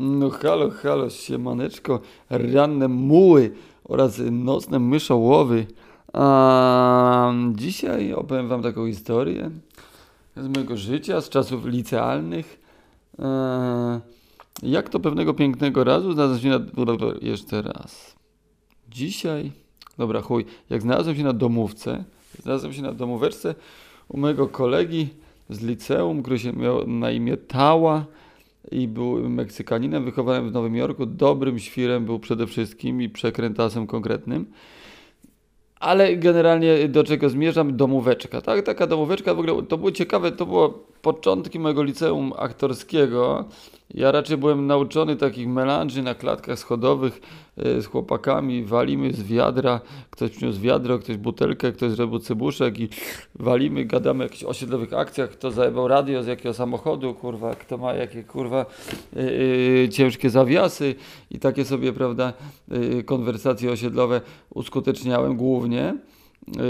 No halo, halo, siemaneczko, ranne muły oraz nocne myszołowy. A, dzisiaj opowiem wam taką historię z mojego życia, z czasów licealnych. E, jak to pewnego pięknego razu znalazłem się na... Jeszcze raz. Dzisiaj... Dobra, chuj. Jak znalazłem się na domówce, znalazłem się na domóweczce u mojego kolegi z liceum, który się miał na imię Tała i był Meksykaninem, wychowanym w Nowym Jorku, dobrym świrem był przede wszystkim i przekrętasem konkretnym. Ale generalnie do czego zmierzam? Domóweczka. Tak, taka domóweczka w ogóle to było ciekawe, to było początki mojego liceum aktorskiego. Ja raczej byłem nauczony takich melanży na klatkach schodowych e, z chłopakami. Walimy z wiadra, ktoś przyniósł wiadro, ktoś butelkę, ktoś zrobił cybuszek i walimy, gadamy o jakichś osiedlowych akcjach, kto zajebał radio z jakiego samochodu, kurwa, kto ma jakie kurwa yy, ciężkie zawiasy i takie sobie, prawda, yy, konwersacje osiedlowe uskuteczniałem głównie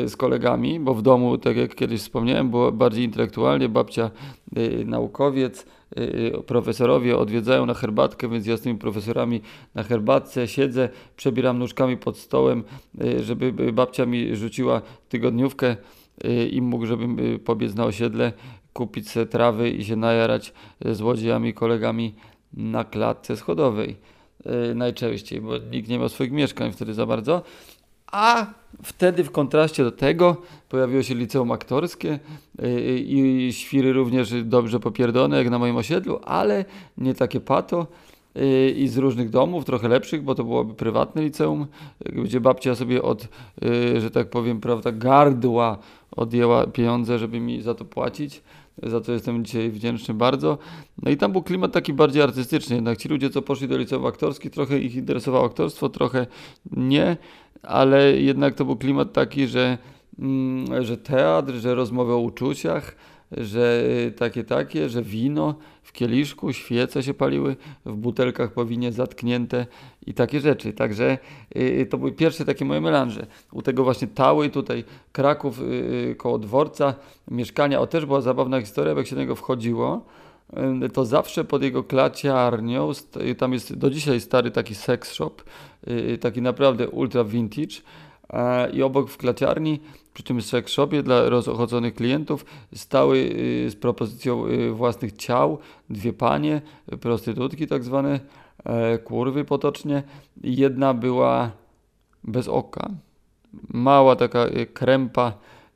z kolegami, bo w domu, tak jak kiedyś wspomniałem, było bardziej intelektualnie, babcia y, naukowiec, y, profesorowie odwiedzają na herbatkę, więc ja z tymi profesorami na herbatce siedzę, przebieram nóżkami pod stołem, y, żeby babcia mi rzuciła tygodniówkę i mógł, żebym pobiec na osiedle, kupić sobie trawy i się najarać z łodziami, kolegami na klatce schodowej. Najczęściej, bo nikt nie ma swoich mieszkań wtedy za bardzo. A wtedy w kontraście do tego pojawiło się liceum aktorskie y, i świry również dobrze popierdone jak na moim osiedlu, ale nie takie pato y, i z różnych domów, trochę lepszych, bo to byłoby prywatne liceum, gdzie babcia sobie od, że tak powiem, prawda, gardła odjęła pieniądze, żeby mi za to płacić. Za to jestem dzisiaj wdzięczny bardzo. No i tam był klimat taki bardziej artystyczny. Jednak ci ludzie, co poszli do liceum aktorski, trochę ich interesowało aktorstwo, trochę nie ale jednak to był klimat taki, że, mm, że teatr, że rozmowy o uczuciach, że takie, takie, że wino w kieliszku, świece się paliły, w butelkach po winie zatknięte i takie rzeczy. Także y, to były pierwsze takie moje melanże. U tego właśnie Tały, tutaj Kraków y, koło dworca, mieszkania. O, też była zabawna historia, jak się do niego wchodziło to zawsze pod jego klaciarnią, tam jest do dzisiaj stary taki sex shop, y, taki naprawdę ultra vintage i obok w klaciarni, przy tym sex shopie dla rozochodzonych klientów stały y, z propozycją y, własnych ciał dwie panie, prostytutki tak zwane, e, kurwy potocznie. Jedna była bez oka, mała taka krępa,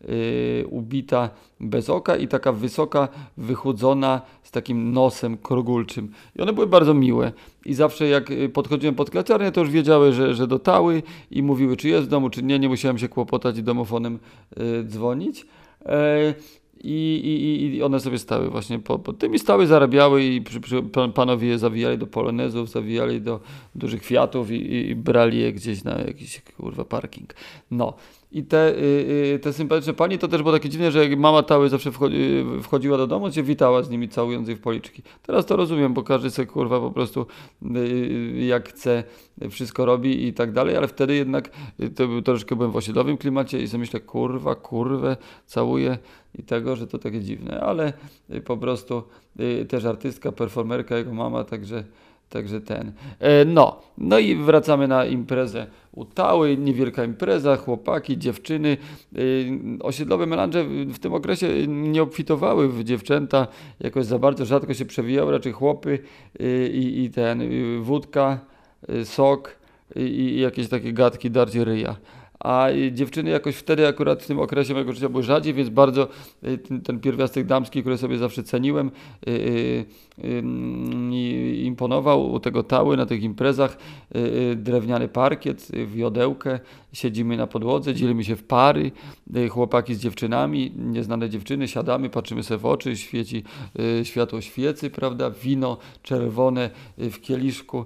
yy, ubita bez oka i taka wysoka, wychudzona z takim nosem krogulczym. I one były bardzo miłe. I zawsze jak y, podchodziłem pod klaciarnię, to już wiedziały, że, że dotały i mówiły, czy jest w domu, czy nie. Nie musiałem się kłopotać i domofonem yy, dzwonić. I, i, I one sobie stały właśnie po, po tymi stały, zarabiały i przy, przy, panowie je zawijali do polonezów, zawijali do dużych kwiatów i, i, brali je gdzieś na jakiś kurwa parking. No. I te, y, y, te sympatyczne pani to też było takie dziwne, że jak mama Tały zawsze wchodzi, y, wchodziła do domu, się witała z nimi całując je w policzki. Teraz to rozumiem, bo każdy sobie kurwa po prostu jak chce wszystko robi i tak dalej, ale wtedy jednak to był, troszkę byłem w osiedlowym klimacie i sobie myślę, kurwa, kurwę, całuję i tego, że to takie dziwne, ale po prostu też artystka, performerka, jego mama, także Także ten. E, no, no i wracamy na imprezę u Tały, niewielka impreza, chłopaki, dziewczyny. E, osiedlowe melanże w tym okresie nie obfitowały w dziewczęta, jakoś za bardzo rzadko się przewijały, raczej chłopy i, i ten, wódka, sok i jakieś takie gadki, darcie ryja a dziewczyny jakoś wtedy akurat w tym okresie mojego życia były rzadziej, więc bardzo y, ten, ten pierwiastek damski, który sobie zawsze ceniłem, yy, yy, imponował. U tego tały na tych imprezach, drewniany parkiet, wiodełkę, siedzimy na podłodze, dzielimy się w pary, chłopaki z dziewczynami, nieznane dziewczyny, siadamy, patrzymy sobie w oczy, świeci światło świecy, prawda, wino czerwone w kieliszku,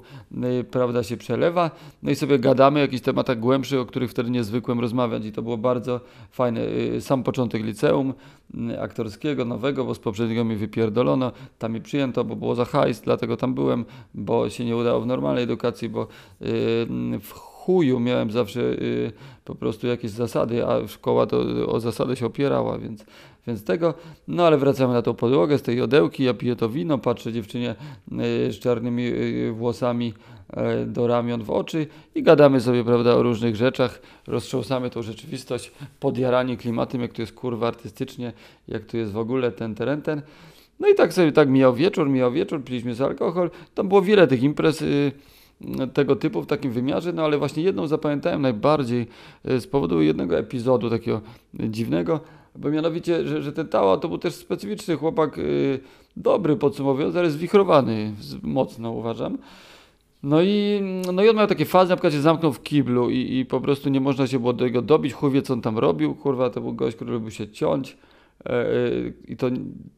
prawda, się przelewa, no i sobie gadamy o jakichś tematach głębszych, o których wtedy nie zwykłem rozmawiać i to było bardzo fajne. Y, sam początek liceum y, aktorskiego, nowego, bo z poprzedniego mi wypierdolono, tam mi przyjęto, bo było za hajs, dlatego tam byłem, bo się nie udało w normalnej edukacji, bo y, w chuju miałem zawsze po prostu jakieś zasady, a szkoła to o zasady się opierała, więc Więc tego, no ale wracamy na tą podłogę z tej jodełki, ja piję to wino, patrzę dziewczynie z czarnymi włosami do ramion w oczy i gadamy sobie, prawda, o różnych rzeczach, roztrząsamy tą rzeczywistość, podjarani klimatem, jak to jest kurwa artystycznie, jak to jest w ogóle ten teren, ten. No i tak sobie tak mijał wieczór, mijał wieczór, piliśmy z alkohol. Tam było wiele tych imprez y, tego typu w takim wymiarze, no ale właśnie jedną zapamiętałem najbardziej y, z powodu jednego epizodu takiego dziwnego, bo mianowicie, że, że ten Tała to był też specyficzny chłopak, y, dobry podsumowując, ale zwichrowany mocno uważam. No i, no i on miał takie fazy, na przykład się zamknął w kiblu i, i po prostu nie można się było do niego dobić, chuj wie co on tam robił, kurwa, to był gość, który lubił się ciąć. E, e, I to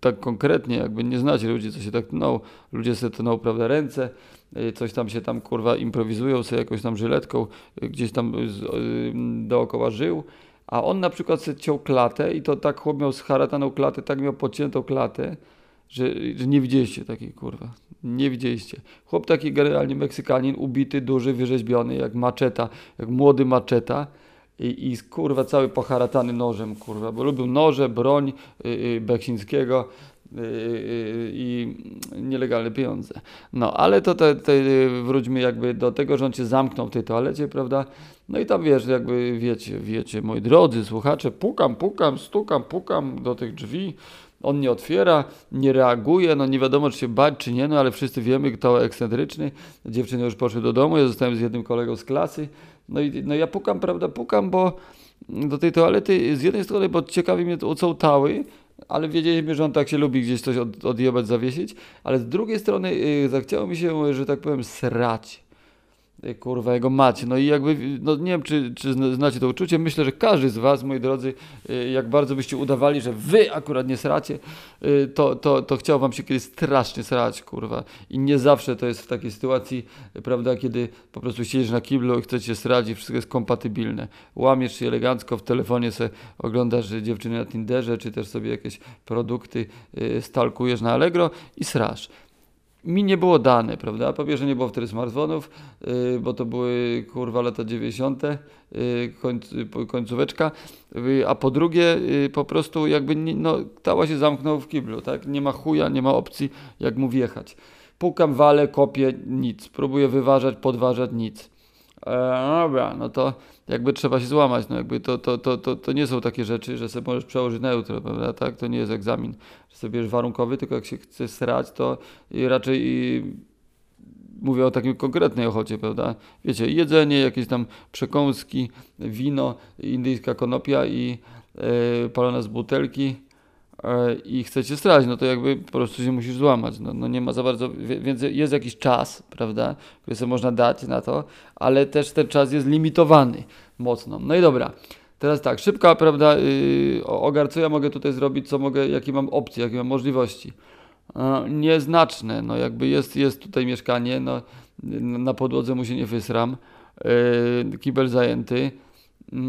tak konkretnie, jakby nie znacie ludzi, co się tak tną. Ludzie sobie tną, prawda, ręce, e, coś tam się tam, kurwa, improwizują sobie jakąś tam żyletką, gdzieś tam dookoła żył. A on na przykład sobie ciął klatę i to tak chłop miał scharataną klatę, tak miał podciętą klatę, że, że nie widzieliście takiej, kurwa. Nie widzieliście. Chłop taki generalnie Meksykanin, ubity, duży, wyrzeźbiony, jak maczeta, jak młody maczeta i, i kurwa cały poharatany nożem, kurwa, bo lubił noże, broń yy, yy, Beksińskiego yy, i nielegalne pieniądze. No, ale to te, te, wróćmy jakby do tego, że on cię zamknął w tej toalecie, prawda? No i tam wiesz, jakby wiecie, wiecie, moi drodzy słuchacze, pukam, pukam, stukam, pukam do tych drzwi, on nie otwiera, nie reaguje, no nie wiadomo czy się bać czy nie, no ale wszyscy wiemy, kto ekscentryczny. Dziewczyny już poszły do domu, ja zostałem z jednym kolegą z klasy. No i no ja pukam, prawda, pukam, bo do tej toalety z jednej strony, bo ciekawi mnie o co tały, ale wiedzieliśmy, że on tak się lubi gdzieś coś od, odjebać, zawiesić, ale z drugiej strony yy, zachciało mi się, że tak powiem, srać kurwa jego macie. No i jakby, no nie wiem, czy, czy znacie to uczucie. Myślę, że każdy z was, moi drodzy, y, jak bardzo byście udawali, że wy akurat nie sracie, y, to, to, to chciał wam się kiedyś strasznie srać, kurwa. I nie zawsze to jest w takiej sytuacji, prawda, kiedy po prostu siedzisz na kiblu i chcecie srać i wszystko jest kompatybilne. Łamiesz się elegancko, w telefonie sobie oglądasz dziewczyny na Tinderze, czy też sobie jakieś produkty y, stalkujesz na Allegro i srasz mi nie było dane, prawda? Po pierwsze nie było wtedy smartfonów, yy, bo to były kurwa lata 90., yy, końc, końcóweczka, yy, a po drugie yy, po prostu jakby nie, no, tała się zamknął w kiblu, tak? Nie ma chuja, nie ma opcji jak mu wjechać. Pukam, walę, kopię, nic. Próbuję wyważać, podważać, nic. E, dobra, no to jakby trzeba się złamać, no jakby to, to, to, to, to nie są takie rzeczy, że sobie możesz przełożyć na jutro, prawda, tak, to nie jest egzamin, że sobie bierzesz warunkowy, tylko jak się chce srać, to raczej mówię o takiej konkretnej ochocie, prawda, wiecie, jedzenie, jakieś tam przekąski, wino, indyjska konopia i yy, palone z butelki, i chcecie strać, no to jakby po prostu się musisz złamać. No, no nie ma za bardzo, więc jest jakiś czas, prawda, który sobie można dać na to, ale też ten czas jest limitowany mocno. No i dobra. Teraz tak, szybka, prawda, yy, ogar, co ja mogę tutaj zrobić, co mogę, jakie mam opcje, jakie mam możliwości. Yy, nieznaczne, no jakby jest, jest tutaj mieszkanie, no na podłodze mu się nie wysram, yy, kibel zajęty, yy,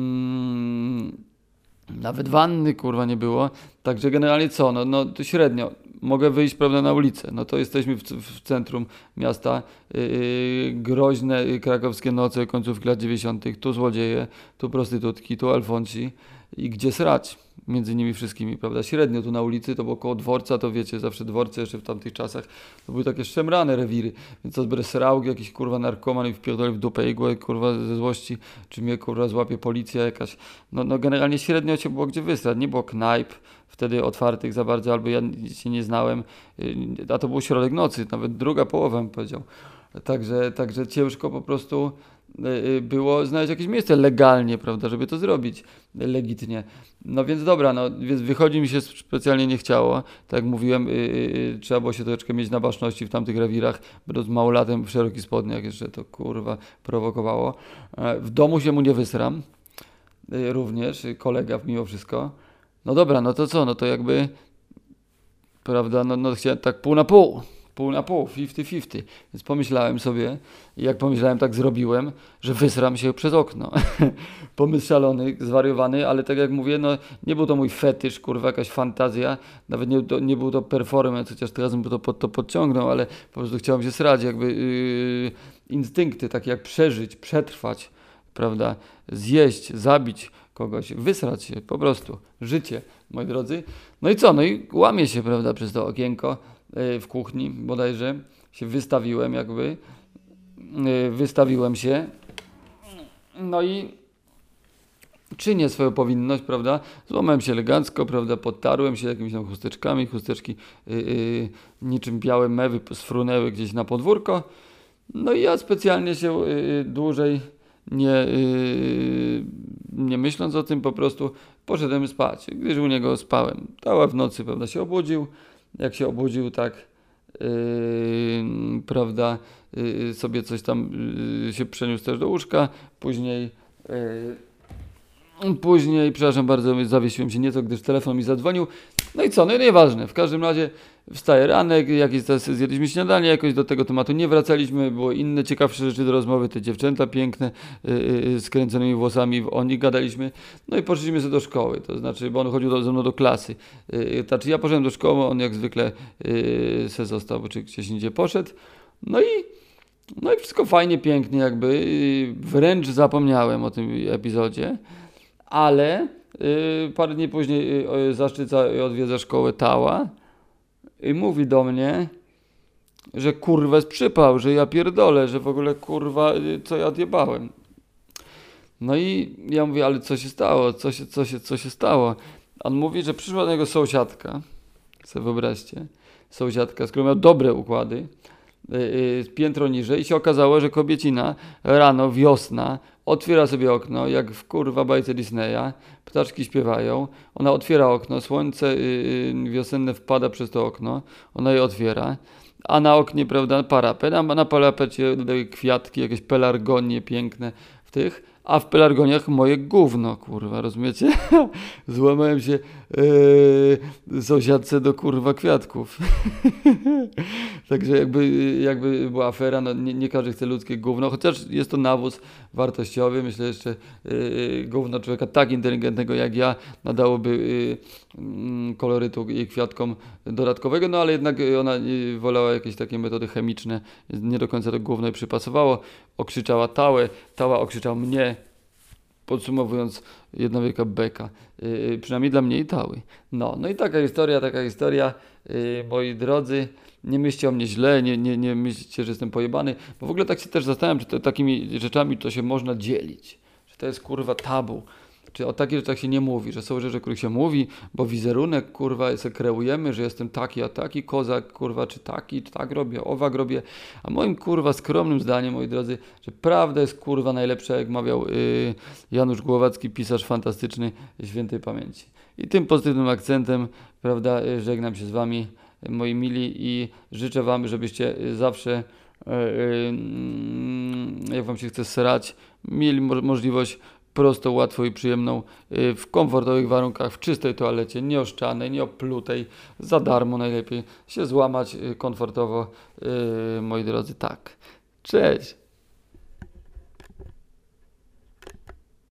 nawet wanny kurwa nie było. Także generalnie co? No, no to średnio. Mogę wyjść prawda, na ulicę. No to jesteśmy w, w centrum miasta. Yy, groźne krakowskie noce, końcówki lat 90. Tu złodzieje, tu prostytutki, tu alfonsi. I gdzie srać? między nimi wszystkimi, prawda? Średnio tu na ulicy, to było koło dworca, to wiecie, zawsze dworce jeszcze w tamtych czasach, to były takie szemrane rewiry, więc to srałki, jakiś kurwa narkoman i wpierdoli w dupę igłę, kurwa ze złości, czy mnie kurwa złapie policja jakaś. No, no generalnie średnio się było gdzie wysrać, nie było knajp wtedy otwartych za bardzo, albo ja się nie znałem, y, a to był środek nocy, nawet druga połowa bym powiedział. Także, także ciężko po prostu było znaleźć jakieś miejsce legalnie, prawda, żeby to zrobić legitnie. No więc dobra, no więc wychodzi mi się specjalnie nie chciało. Tak jak mówiłem, yy, trzeba było się troszeczkę mieć na baczności w tamtych rewirach, będąc małolatem w szerokich spodniach, jeszcze to kurwa prowokowało. Yy, w domu się mu nie wysram, yy, również, kolega mimo wszystko. No dobra, no to co, no to jakby, prawda, no, no chciałem tak pół na pół pół na pół, 50-50. Więc pomyślałem sobie, jak pomyślałem, tak zrobiłem, że wysram się przez okno. Pomysł szalony, zwariowany, ale tak jak mówię, no nie był to mój fetysz, kurwa, jakaś fantazja, nawet nie, to, nie był to performance, chociaż teraz bym to, to podciągnął, ale po prostu chciałem się srać, jakby yy, instynkty, takie jak przeżyć, przetrwać, prawda, zjeść, zabić, kogoś, wysrać się, po prostu, życie, moi drodzy. No i co, no i łamię się, prawda, przez to okienko w kuchni bodajże, się wystawiłem jakby, y, wystawiłem się, no i czynię swoją powinność, prawda? Złamałem się elegancko, prawda? Podtarłem się jakimiś tam chusteczkami, chusteczki yy, niczym białe mewy sfrunęły gdzieś na podwórko. No i ja specjalnie się yy, dłużej nie, nie myśląc o tym, po prostu poszedłem spać. Gdyż u niego spałem. Tała w nocy, prawda, się obudził. Jak się obudził, tak, prawda, sobie coś tam się przeniósł też do łóżka. Później Później, przepraszam bardzo, zawiesiłem się nieco, gdyż telefon mi zadzwonił. No i co, no i nieważne. W każdym razie wstaje ranek, jakieś czas zjedliśmy śniadanie, jakoś do tego tematu nie wracaliśmy, było inne ciekawsze rzeczy do rozmowy, te dziewczęta piękne, yy, z kręconymi włosami, o nich gadaliśmy. No i poszliśmy sobie do szkoły, to znaczy, bo on chodził do, ze mną do klasy. Yy, znaczy ja poszedłem do szkoły, on jak zwykle yy, se został, czy gdzieś indziej poszedł. No i no i wszystko fajnie, pięknie jakby. Wręcz zapomniałem o tym epizodzie ale parę dni później zaszczyca odwiedza szkołę Tała i mówi do mnie, że kurwa jest przypał, że ja pierdolę, że w ogóle kurwa, y, co ja odjebałem. No i ja mówię, ale co się stało? Co się, co się, co się stało? On mówi, że przyszła do niego sąsiadka, sobie wyobraźcie, sąsiadka, z którą miał dobre układy, piętro niżej i się okazało, że kobiecina rano, wiosna, otwiera sobie okno, jak w kurwa bajce Disneya, ptaczki śpiewają, ona otwiera okno, słońce yy, wiosenne wpada przez to okno, ona je otwiera, a na oknie, prawda, parapet, a na parapecie kwiatki, jakieś pelargonie piękne w tych, a w pelargoniach moje gówno, kurwa, rozumiecie? Złamałem się yy, sąsiadce do kurwa kwiatków. Także jakby, jakby była afera, no nie, nie, każdy chce ludzkie gówno, chociaż jest to nawóz wartościowy, myślę jeszcze yy, gówno człowieka tak inteligentnego jak ja nadałoby yy, kolorytu i kwiatkom dodatkowego, no ale jednak ona wolała jakieś takie metody chemiczne, nie do końca to gówno i przypasowało, okrzyczała tałę, tała okrzyczał mnie, podsumowując, jedna wielka beka, yy, przynajmniej dla mnie i tały. No, no i taka historia, taka historia, yy, moi drodzy, nie myślcie o mnie źle, nie, nie, nie myślcie, że jestem pojebany, bo w ogóle tak się też zastanawiam, czy to, takimi rzeczami to się można dzielić, czy to jest kurwa tabu, czy o takich rzeczach się nie mówi, że są rzeczy, o których się mówi, bo wizerunek, kurwa, se kreujemy, że jestem taki, a taki kozak, kurwa, czy taki, czy tak robię, owak robię. A moim, kurwa, skromnym zdaniem, moi drodzy, że prawda jest, kurwa, najlepsza, jak mawiał yy, Janusz Głowacki, pisarz fantastyczny świętej pamięci. I tym pozytywnym akcentem, prawda, y, żegnam się z wami, moi mili, i życzę wam, żebyście zawsze y, y, jak wam się chce srać, mieli możliwość prosto, łatwo i przyjemną, y, w komfortowych warunkach, w czystej toalecie, nieoszczanej, nieoplutej, za darmo najlepiej się złamać y, komfortowo, y, moi drodzy, tak. Cześć!